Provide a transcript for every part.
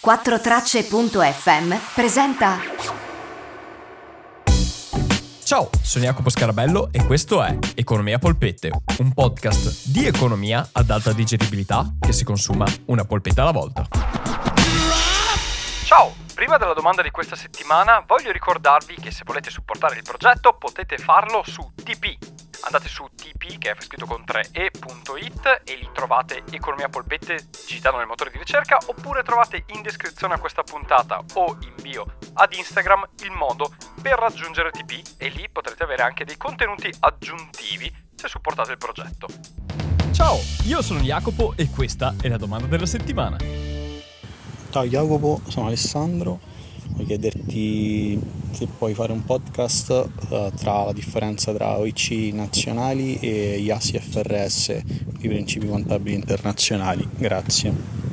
4Tracce.fm presenta. Ciao, sono Jacopo Scarabello e questo è Economia Polpette, un podcast di economia ad alta digeribilità che si consuma una polpetta alla volta. Ciao, prima della domanda di questa settimana voglio ricordarvi che se volete supportare il progetto potete farlo su TP andate su tp che è scritto con 3e.it e lì trovate Economia Polpette digitando nel motore di ricerca oppure trovate in descrizione a questa puntata o in bio ad Instagram il modo per raggiungere TP e lì potrete avere anche dei contenuti aggiuntivi se supportate il progetto. Ciao, io sono Jacopo e questa è la domanda della settimana. Ciao Jacopo, sono Alessandro Voglio chiederti se puoi fare un podcast uh, tra la differenza tra OIC nazionali e IASI FRS, i principi contabili internazionali. Grazie.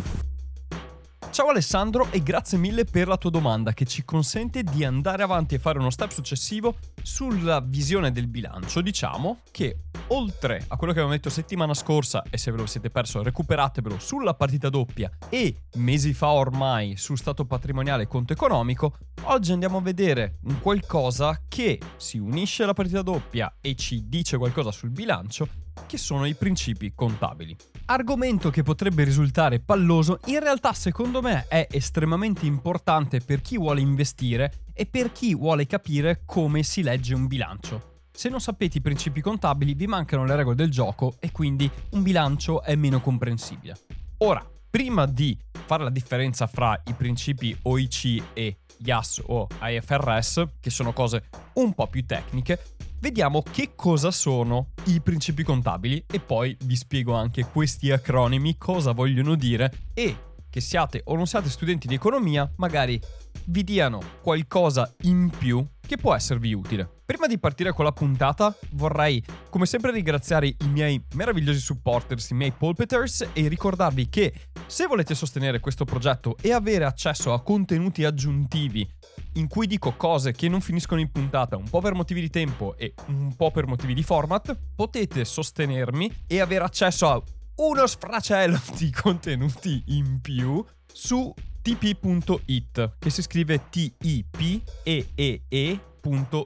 Ciao Alessandro e grazie mille per la tua domanda che ci consente di andare avanti e fare uno step successivo sulla visione del bilancio. Diciamo che oltre a quello che abbiamo detto settimana scorsa e se ve lo siete perso recuperatevelo sulla partita doppia e mesi fa ormai sul stato patrimoniale e conto economico, oggi andiamo a vedere un qualcosa che si unisce alla partita doppia e ci dice qualcosa sul bilancio che sono i principi contabili. Argomento che potrebbe risultare palloso, in realtà secondo me è estremamente importante per chi vuole investire e per chi vuole capire come si legge un bilancio. Se non sapete i principi contabili vi mancano le regole del gioco e quindi un bilancio è meno comprensibile. Ora, prima di fare la differenza fra i principi OIC e IAS o IFRS, che sono cose un po' più tecniche, vediamo che cosa sono i principi contabili e poi vi spiego anche questi acronimi, cosa vogliono dire e che siate o non siate studenti di economia, magari vi diano qualcosa in più che può esservi utile. Prima di partire con la puntata, vorrei come sempre ringraziare i miei meravigliosi supporters, i miei polpeters e ricordarvi che se volete sostenere questo progetto e avere accesso a contenuti aggiuntivi in cui dico cose che non finiscono in puntata, un po' per motivi di tempo e un po' per motivi di format, potete sostenermi e avere accesso a uno sfracello di contenuti in più su tp.it, che si scrive T-I-P-E-E-E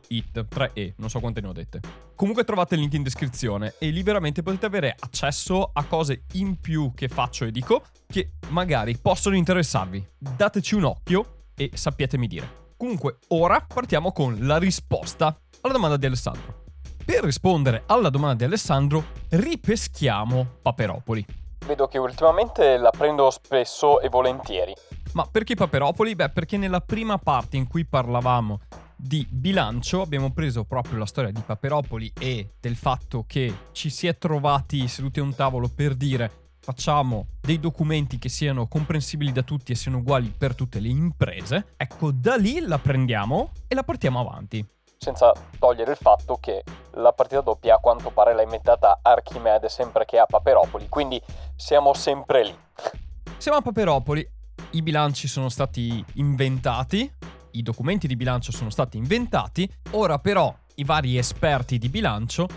it 3e, non so quante ne ho dette. Comunque trovate il link in descrizione e lì veramente potete avere accesso a cose in più che faccio e dico che magari possono interessarvi. Dateci un occhio e sappiatemi dire. Comunque, ora partiamo con la risposta alla domanda di Alessandro. Per rispondere alla domanda di Alessandro, ripeschiamo Paperopoli. Vedo che ultimamente la prendo spesso e volentieri. Ma perché Paperopoli? Beh, perché nella prima parte in cui parlavamo di bilancio abbiamo preso proprio la storia di Paperopoli e del fatto che ci si è trovati seduti a un tavolo per dire facciamo dei documenti che siano comprensibili da tutti e siano uguali per tutte le imprese, ecco da lì la prendiamo e la portiamo avanti. Senza togliere il fatto che la partita doppia a quanto pare l'ha inventata Archimede sempre che a Paperopoli, quindi siamo sempre lì. Siamo a Paperopoli, i bilanci sono stati inventati, i documenti di bilancio sono stati inventati, ora però i vari esperti di bilancio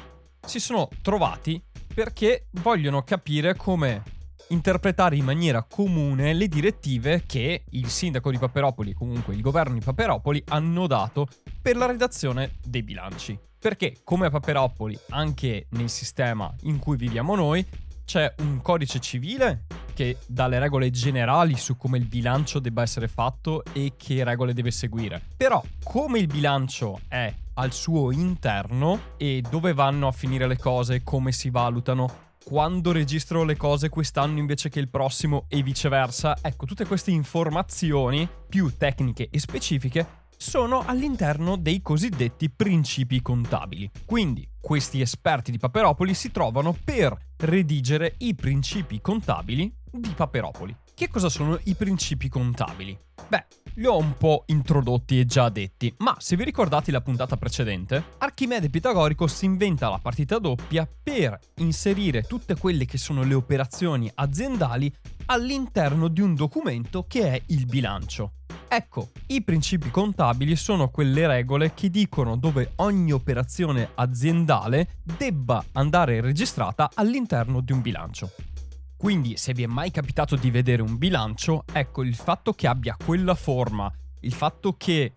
si sono trovati perché vogliono capire come interpretare in maniera comune le direttive che il sindaco di Paperopoli comunque il governo di Paperopoli hanno dato per la redazione dei bilanci. Perché come a Paperopoli, anche nel sistema in cui viviamo noi, c'è un codice civile che dà le regole generali su come il bilancio debba essere fatto e che regole deve seguire. Però come il bilancio è al suo interno e dove vanno a finire le cose, come si valutano, quando registro le cose quest'anno invece che il prossimo e viceversa. Ecco, tutte queste informazioni più tecniche e specifiche sono all'interno dei cosiddetti principi contabili. Quindi questi esperti di Paperopoli si trovano per redigere i principi contabili di Paperopoli. Che cosa sono i principi contabili? Beh, li ho un po' introdotti e già detti, ma se vi ricordate la puntata precedente, Archimede Pitagorico si inventa la partita doppia per inserire tutte quelle che sono le operazioni aziendali all'interno di un documento che è il bilancio. Ecco, i principi contabili sono quelle regole che dicono dove ogni operazione aziendale debba andare registrata all'interno di un bilancio. Quindi se vi è mai capitato di vedere un bilancio, ecco il fatto che abbia quella forma, il fatto che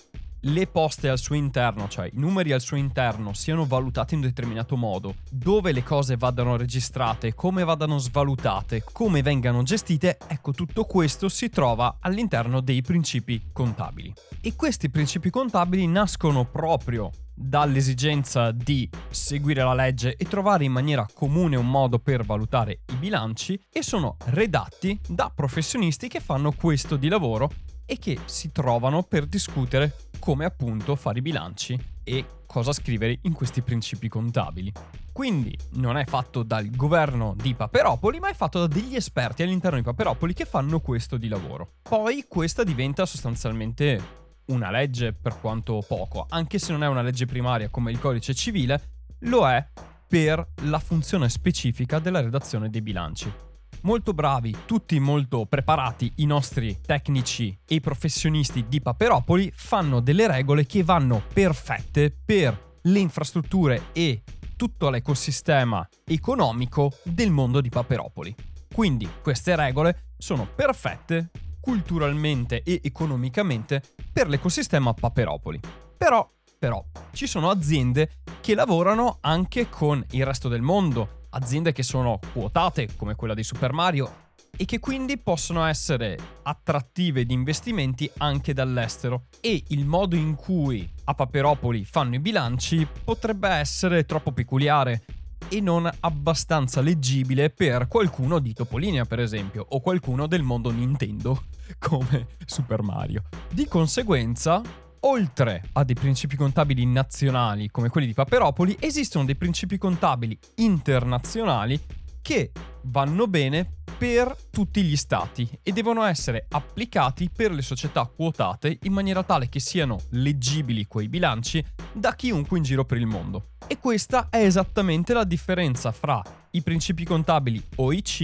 le poste al suo interno, cioè i numeri al suo interno, siano valutati in un determinato modo, dove le cose vadano registrate, come vadano svalutate, come vengano gestite, ecco tutto questo si trova all'interno dei principi contabili. E questi principi contabili nascono proprio dall'esigenza di seguire la legge e trovare in maniera comune un modo per valutare i bilanci e sono redatti da professionisti che fanno questo di lavoro e che si trovano per discutere come appunto fare i bilanci e cosa scrivere in questi principi contabili. Quindi non è fatto dal governo di Paperopoli, ma è fatto da degli esperti all'interno di Paperopoli che fanno questo di lavoro. Poi questa diventa sostanzialmente una legge per quanto poco, anche se non è una legge primaria come il codice civile, lo è per la funzione specifica della redazione dei bilanci molto bravi, tutti molto preparati i nostri tecnici e professionisti di Paperopoli fanno delle regole che vanno perfette per le infrastrutture e tutto l'ecosistema economico del mondo di Paperopoli. Quindi queste regole sono perfette culturalmente e economicamente per l'ecosistema Paperopoli. Però, però, ci sono aziende che lavorano anche con il resto del mondo, aziende che sono quotate come quella di Super Mario e che quindi possono essere attrattive di investimenti anche dall'estero e il modo in cui a Paperopoli fanno i bilanci potrebbe essere troppo peculiare e non abbastanza leggibile per qualcuno di Topolinia per esempio o qualcuno del mondo Nintendo come Super Mario. Di conseguenza oltre a dei principi contabili nazionali come quelli di Paperopoli, esistono dei principi contabili internazionali che vanno bene per tutti gli stati e devono essere applicati per le società quotate in maniera tale che siano leggibili quei bilanci da chiunque in giro per il mondo. E questa è esattamente la differenza fra i principi contabili OIC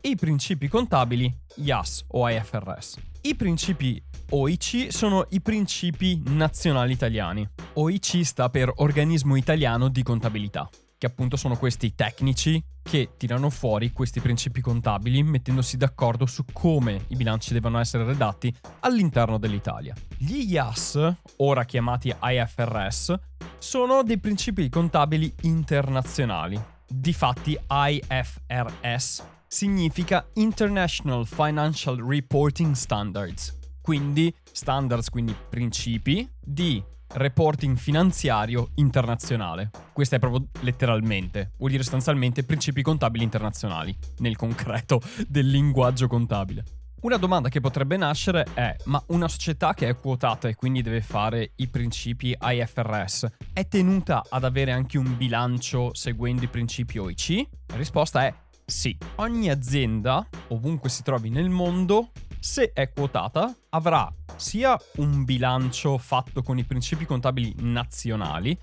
e i principi contabili IAS o IFRS. I principi OIC sono i principi nazionali italiani. OIC sta per Organismo Italiano di Contabilità, che appunto sono questi tecnici che tirano fuori questi principi contabili mettendosi d'accordo su come i bilanci devono essere redatti all'interno dell'Italia. Gli IAS, ora chiamati IFRS, sono dei principi contabili internazionali. Difatti IFRS significa International Financial Reporting Standards quindi standards, quindi principi di reporting finanziario internazionale. Questo è proprio letteralmente, vuol dire sostanzialmente principi contabili internazionali, nel concreto del linguaggio contabile. Una domanda che potrebbe nascere è, ma una società che è quotata e quindi deve fare i principi IFRS è tenuta ad avere anche un bilancio seguendo i principi OIC? La risposta è sì. Ogni azienda, ovunque si trovi nel mondo, se è quotata, avrà sia un bilancio fatto con i principi contabili nazionali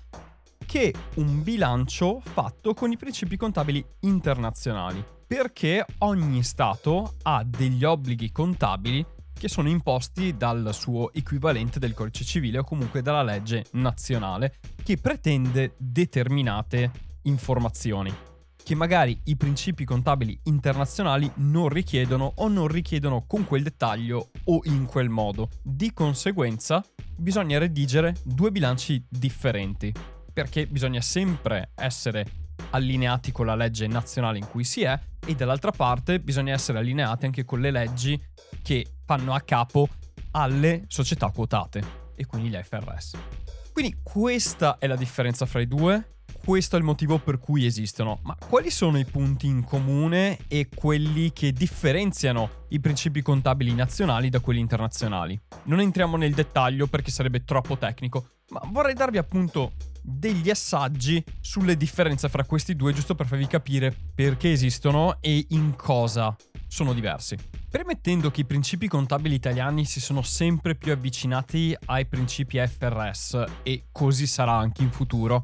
che un bilancio fatto con i principi contabili internazionali, perché ogni Stato ha degli obblighi contabili che sono imposti dal suo equivalente del codice civile o comunque dalla legge nazionale che pretende determinate informazioni che magari i principi contabili internazionali non richiedono o non richiedono con quel dettaglio o in quel modo. Di conseguenza bisogna redigere due bilanci differenti, perché bisogna sempre essere allineati con la legge nazionale in cui si è e dall'altra parte bisogna essere allineati anche con le leggi che fanno a capo alle società quotate e quindi gli FRS. Quindi questa è la differenza fra i due questo è il motivo per cui esistono. Ma quali sono i punti in comune e quelli che differenziano i principi contabili nazionali da quelli internazionali? Non entriamo nel dettaglio perché sarebbe troppo tecnico, ma vorrei darvi appunto degli assaggi sulle differenze fra questi due, giusto per farvi capire perché esistono e in cosa sono diversi. Permettendo che i principi contabili italiani si sono sempre più avvicinati ai principi FRS e così sarà anche in futuro,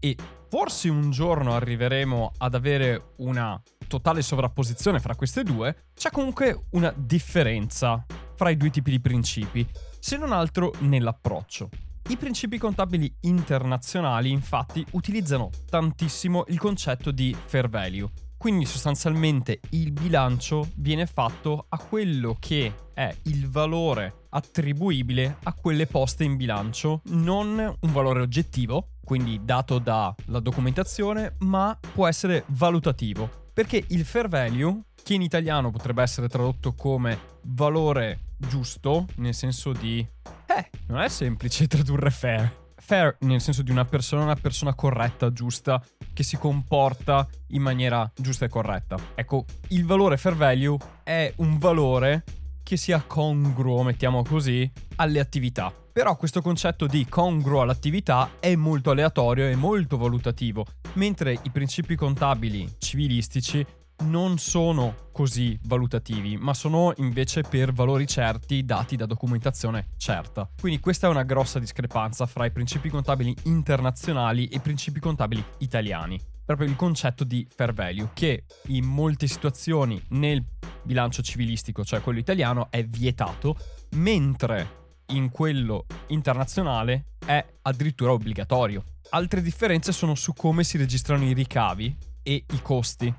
e forse un giorno arriveremo ad avere una totale sovrapposizione fra queste due, c'è comunque una differenza fra i due tipi di principi, se non altro nell'approccio. I principi contabili internazionali infatti utilizzano tantissimo il concetto di fair value, Quindi sostanzialmente il bilancio viene fatto a quello che è il valore attribuibile a quelle poste in bilancio, non un valore oggettivo, quindi dato dalla documentazione, ma può essere valutativo. Perché il fair value, che in italiano potrebbe essere tradotto come valore giusto, nel senso di... Eh, non è semplice tradurre fair. Fair nel senso di una persona, una persona corretta, giusta, che si comporta in maniera giusta e corretta. Ecco, il valore fair value è un valore che sia congruo, mettiamo così, alle attività. Però questo concetto di congruo all'attività è molto aleatorio e molto valutativo, mentre i principi contabili civilistici non sono così valutativi, ma sono invece per valori certi dati da documentazione certa. Quindi questa è una grossa discrepanza fra i principi contabili internazionali e i principi contabili italiani. Proprio il concetto di fair value, che in molte situazioni nel bilancio civilistico, cioè quello italiano, è vietato, mentre in quello internazionale è addirittura obbligatorio. Altre differenze sono su come si registrano i ricavi e i costi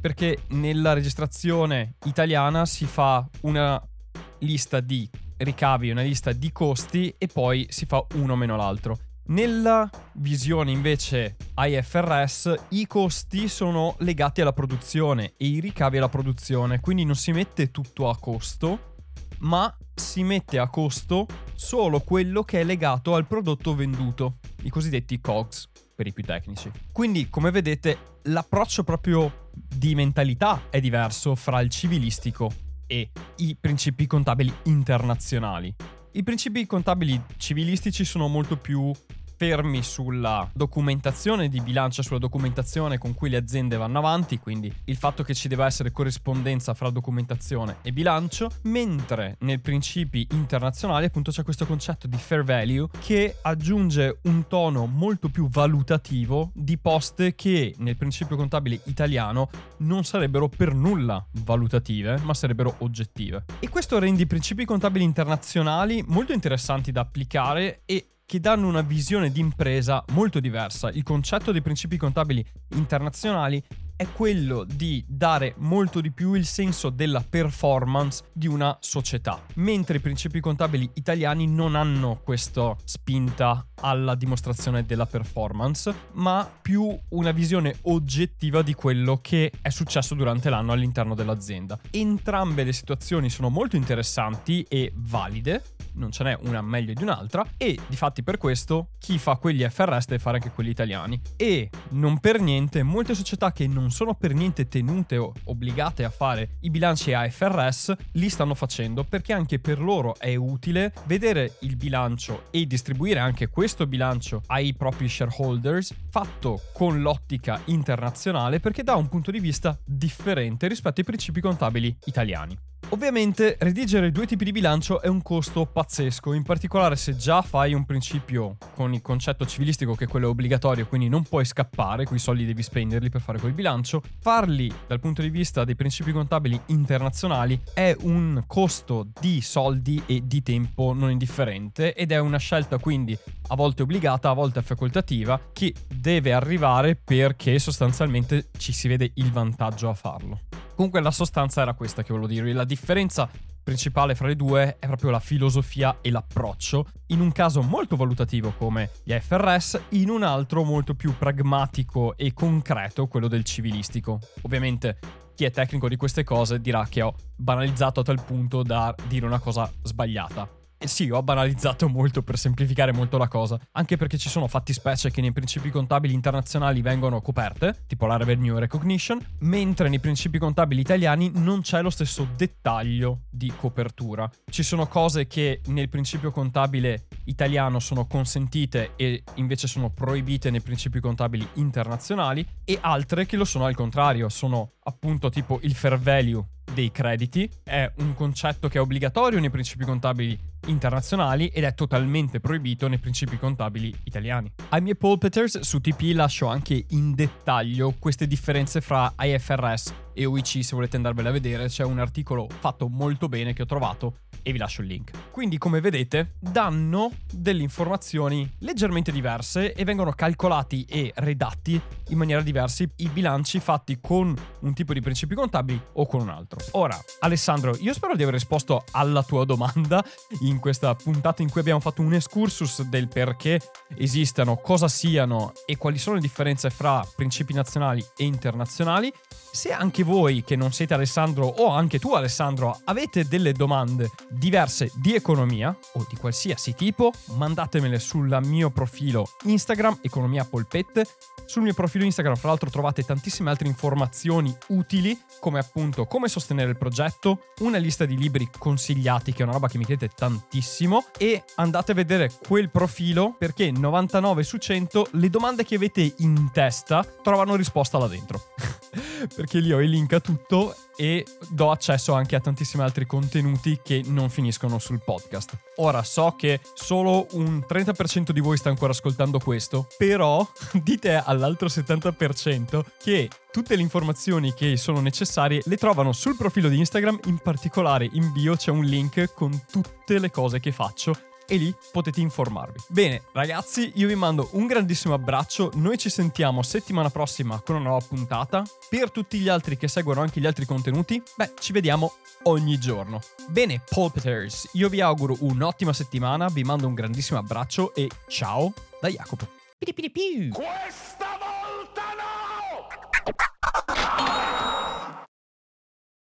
perché nella registrazione italiana si fa una lista di ricavi, una lista di costi e poi si fa uno meno l'altro. Nella visione invece IFRS i costi sono legati alla produzione e i ricavi alla produzione, quindi non si mette tutto a costo, ma si mette a costo solo quello che è legato al prodotto venduto, i cosiddetti COGS per i più tecnici. Quindi, come vedete, l'approccio proprio di mentalità è diverso fra il civilistico e i principi contabili internazionali. I principi contabili civilistici sono molto più fermi sulla documentazione di bilancio, sulla documentazione con cui le aziende vanno avanti, quindi il fatto che ci deve essere corrispondenza fra documentazione e bilancio, mentre nei principi internazionali appunto c'è questo concetto di fair value che aggiunge un tono molto più valutativo di poste che nel principio contabile italiano non sarebbero per nulla valutative, ma sarebbero oggettive. E questo rende i principi contabili internazionali molto interessanti da applicare e che danno una visione di impresa molto diversa. Il concetto dei principi contabili internazionali è quello di dare molto di più il senso della performance di una società, mentre i principi contabili italiani non hanno questa spinta alla dimostrazione della performance, ma più una visione oggettiva di quello che è successo durante l'anno all'interno dell'azienda. Entrambe le situazioni sono molto interessanti e valide, non ce n'è una meglio di un'altra e di fatti per questo chi fa quegli FRS deve fare anche quelli italiani e non per niente molte società che non sono per niente tenute o obbligate a fare i bilanci AFRS li stanno facendo perché anche per loro è utile vedere il bilancio e distribuire anche questo bilancio ai propri shareholders fatto con l'ottica internazionale perché dà un punto di vista differente rispetto ai principi contabili italiani. Ovviamente redigere due tipi di bilancio è un costo pazzesco, in particolare se già fai un principio con il concetto civilistico che quello è obbligatorio, quindi non puoi scappare, quei soldi devi spenderli per fare quel bilancio, farli dal punto di vista dei principi contabili internazionali è un costo di soldi e di tempo non indifferente ed è una scelta quindi a volte obbligata, a volte facoltativa, che deve arrivare perché sostanzialmente ci si vede il vantaggio a farlo. Comunque la sostanza era questa che volevo dirvi. La differenza principale fra le due è proprio la filosofia e l'approccio, in un caso molto valutativo come gli FRS, in un altro molto più pragmatico e concreto, quello del civilistico. Ovviamente chi è tecnico di queste cose dirà che ho banalizzato a tal punto da dire una cosa sbagliata. E sì, ho banalizzato molto per semplificare molto la cosa, anche perché ci sono fattispecie che nei principi contabili internazionali vengono coperte, tipo la revenue recognition, mentre nei principi contabili italiani non c'è lo stesso dettaglio di copertura. Ci sono cose che nel principio contabile italiano sono consentite e invece sono proibite nei principi contabili internazionali e altre che lo sono al contrario, sono appunto tipo il fair value dei crediti, è un concetto che è obbligatorio nei principi contabili internazionali ed è totalmente proibito nei principi contabili italiani. Ai miei polpeters su TP lascio anche in dettaglio queste differenze fra IFRS e OIC se volete andarvela a vedere, c'è un articolo fatto molto bene che ho trovato e vi lascio il link. Quindi, come vedete, danno delle informazioni leggermente diverse e vengono calcolati e redatti in maniera diversa i bilanci fatti con un tipo di principi contabili o con un altro. Ora, Alessandro, io spero di aver risposto alla tua domanda in questa puntata in cui abbiamo fatto un excursus del perché esistano, cosa siano e quali sono le differenze fra principi nazionali e internazionali. Se anche voi che non siete Alessandro o anche tu Alessandro avete delle domande diverse di economia o di qualsiasi tipo, mandatemele sul mio profilo Instagram Economia Polpette. Sul mio profilo Instagram fra l'altro trovate tantissime altre informazioni utili come appunto come sostenere il progetto, una lista di libri consigliati che è una roba che mi chiedete tantissimo e andate a vedere quel profilo perché 99 su 100 le domande che avete in testa trovano risposta là dentro. perché lì ho il link a tutto e do accesso anche a tantissimi altri contenuti che non finiscono sul podcast. Ora so che solo un 30% di voi sta ancora ascoltando questo, però dite all'altro 70% che tutte le informazioni che sono necessarie le trovano sul profilo di Instagram, in particolare in bio c'è un link con tutte le cose che faccio e lì potete informarvi. Bene, ragazzi, io vi mando un grandissimo abbraccio. Noi ci sentiamo settimana prossima con una nuova puntata. Per tutti gli altri che seguono anche gli altri contenuti, beh, ci vediamo ogni giorno. Bene, Pulpiters, io vi auguro un'ottima settimana, vi mando un grandissimo abbraccio e ciao da Jacopo. Questa volta no!